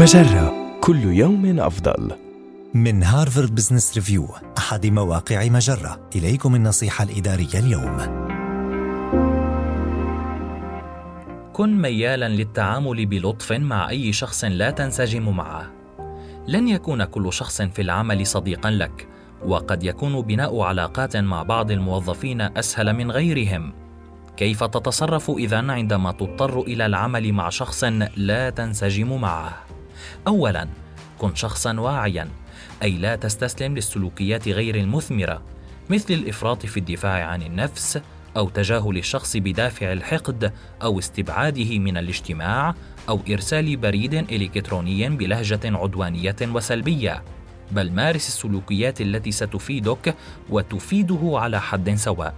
مجرة كل يوم أفضل. من هارفارد بزنس ريفيو أحد مواقع مجرة إليكم النصيحة الإدارية اليوم كن ميالا للتعامل بلطف مع أي شخص لا تنسجم معه. لن يكون كل شخص في العمل صديقا لك، وقد يكون بناء علاقات مع بعض الموظفين أسهل من غيرهم. كيف تتصرف إذا عندما تضطر إلى العمل مع شخص لا تنسجم معه؟ أولاً، كن شخصاً واعياً، أي لا تستسلم للسلوكيات غير المثمرة، مثل الإفراط في الدفاع عن النفس أو تجاهل الشخص بدافع الحقد أو استبعاده من الاجتماع أو إرسال بريد إلكتروني بلهجة عدوانية وسلبية. بل مارس السلوكيات التي ستفيدك وتفيده على حد سواء.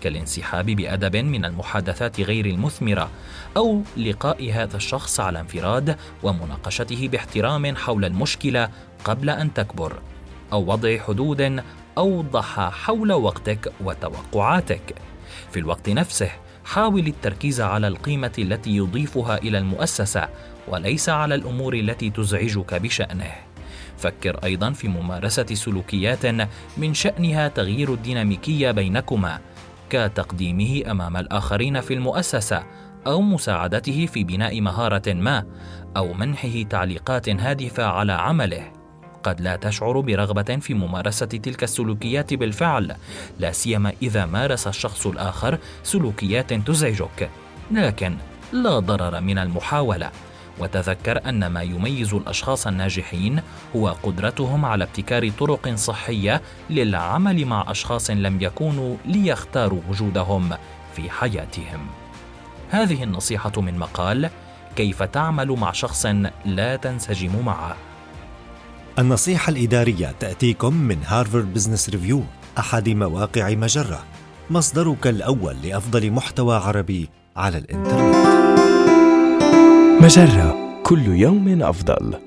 كالانسحاب بأدب من المحادثات غير المثمرة أو لقاء هذا الشخص على انفراد ومناقشته باحترام حول المشكلة قبل أن تكبر أو وضع حدود أوضح حول وقتك وتوقعاتك في الوقت نفسه حاول التركيز على القيمة التي يضيفها إلى المؤسسة وليس على الأمور التي تزعجك بشأنه فكر أيضا في ممارسة سلوكيات من شأنها تغيير الديناميكية بينكما كتقديمه أمام الآخرين في المؤسسة أو مساعدته في بناء مهارة ما أو منحه تعليقات هادفة على عمله. قد لا تشعر برغبة في ممارسة تلك السلوكيات بالفعل لا سيما إذا مارس الشخص الآخر سلوكيات تزعجك لكن لا ضرر من المحاولة. وتذكر أن ما يميز الأشخاص الناجحين هو قدرتهم على ابتكار طرق صحية للعمل مع أشخاص لم يكونوا ليختاروا وجودهم في حياتهم. هذه النصيحة من مقال كيف تعمل مع شخص لا تنسجم معه؟ النصيحة الإدارية تأتيكم من هارفارد بزنس ريفيو أحد مواقع مجرة مصدرك الأول لأفضل محتوى عربي على الإنترنت. مجرة كل يوم أفضل.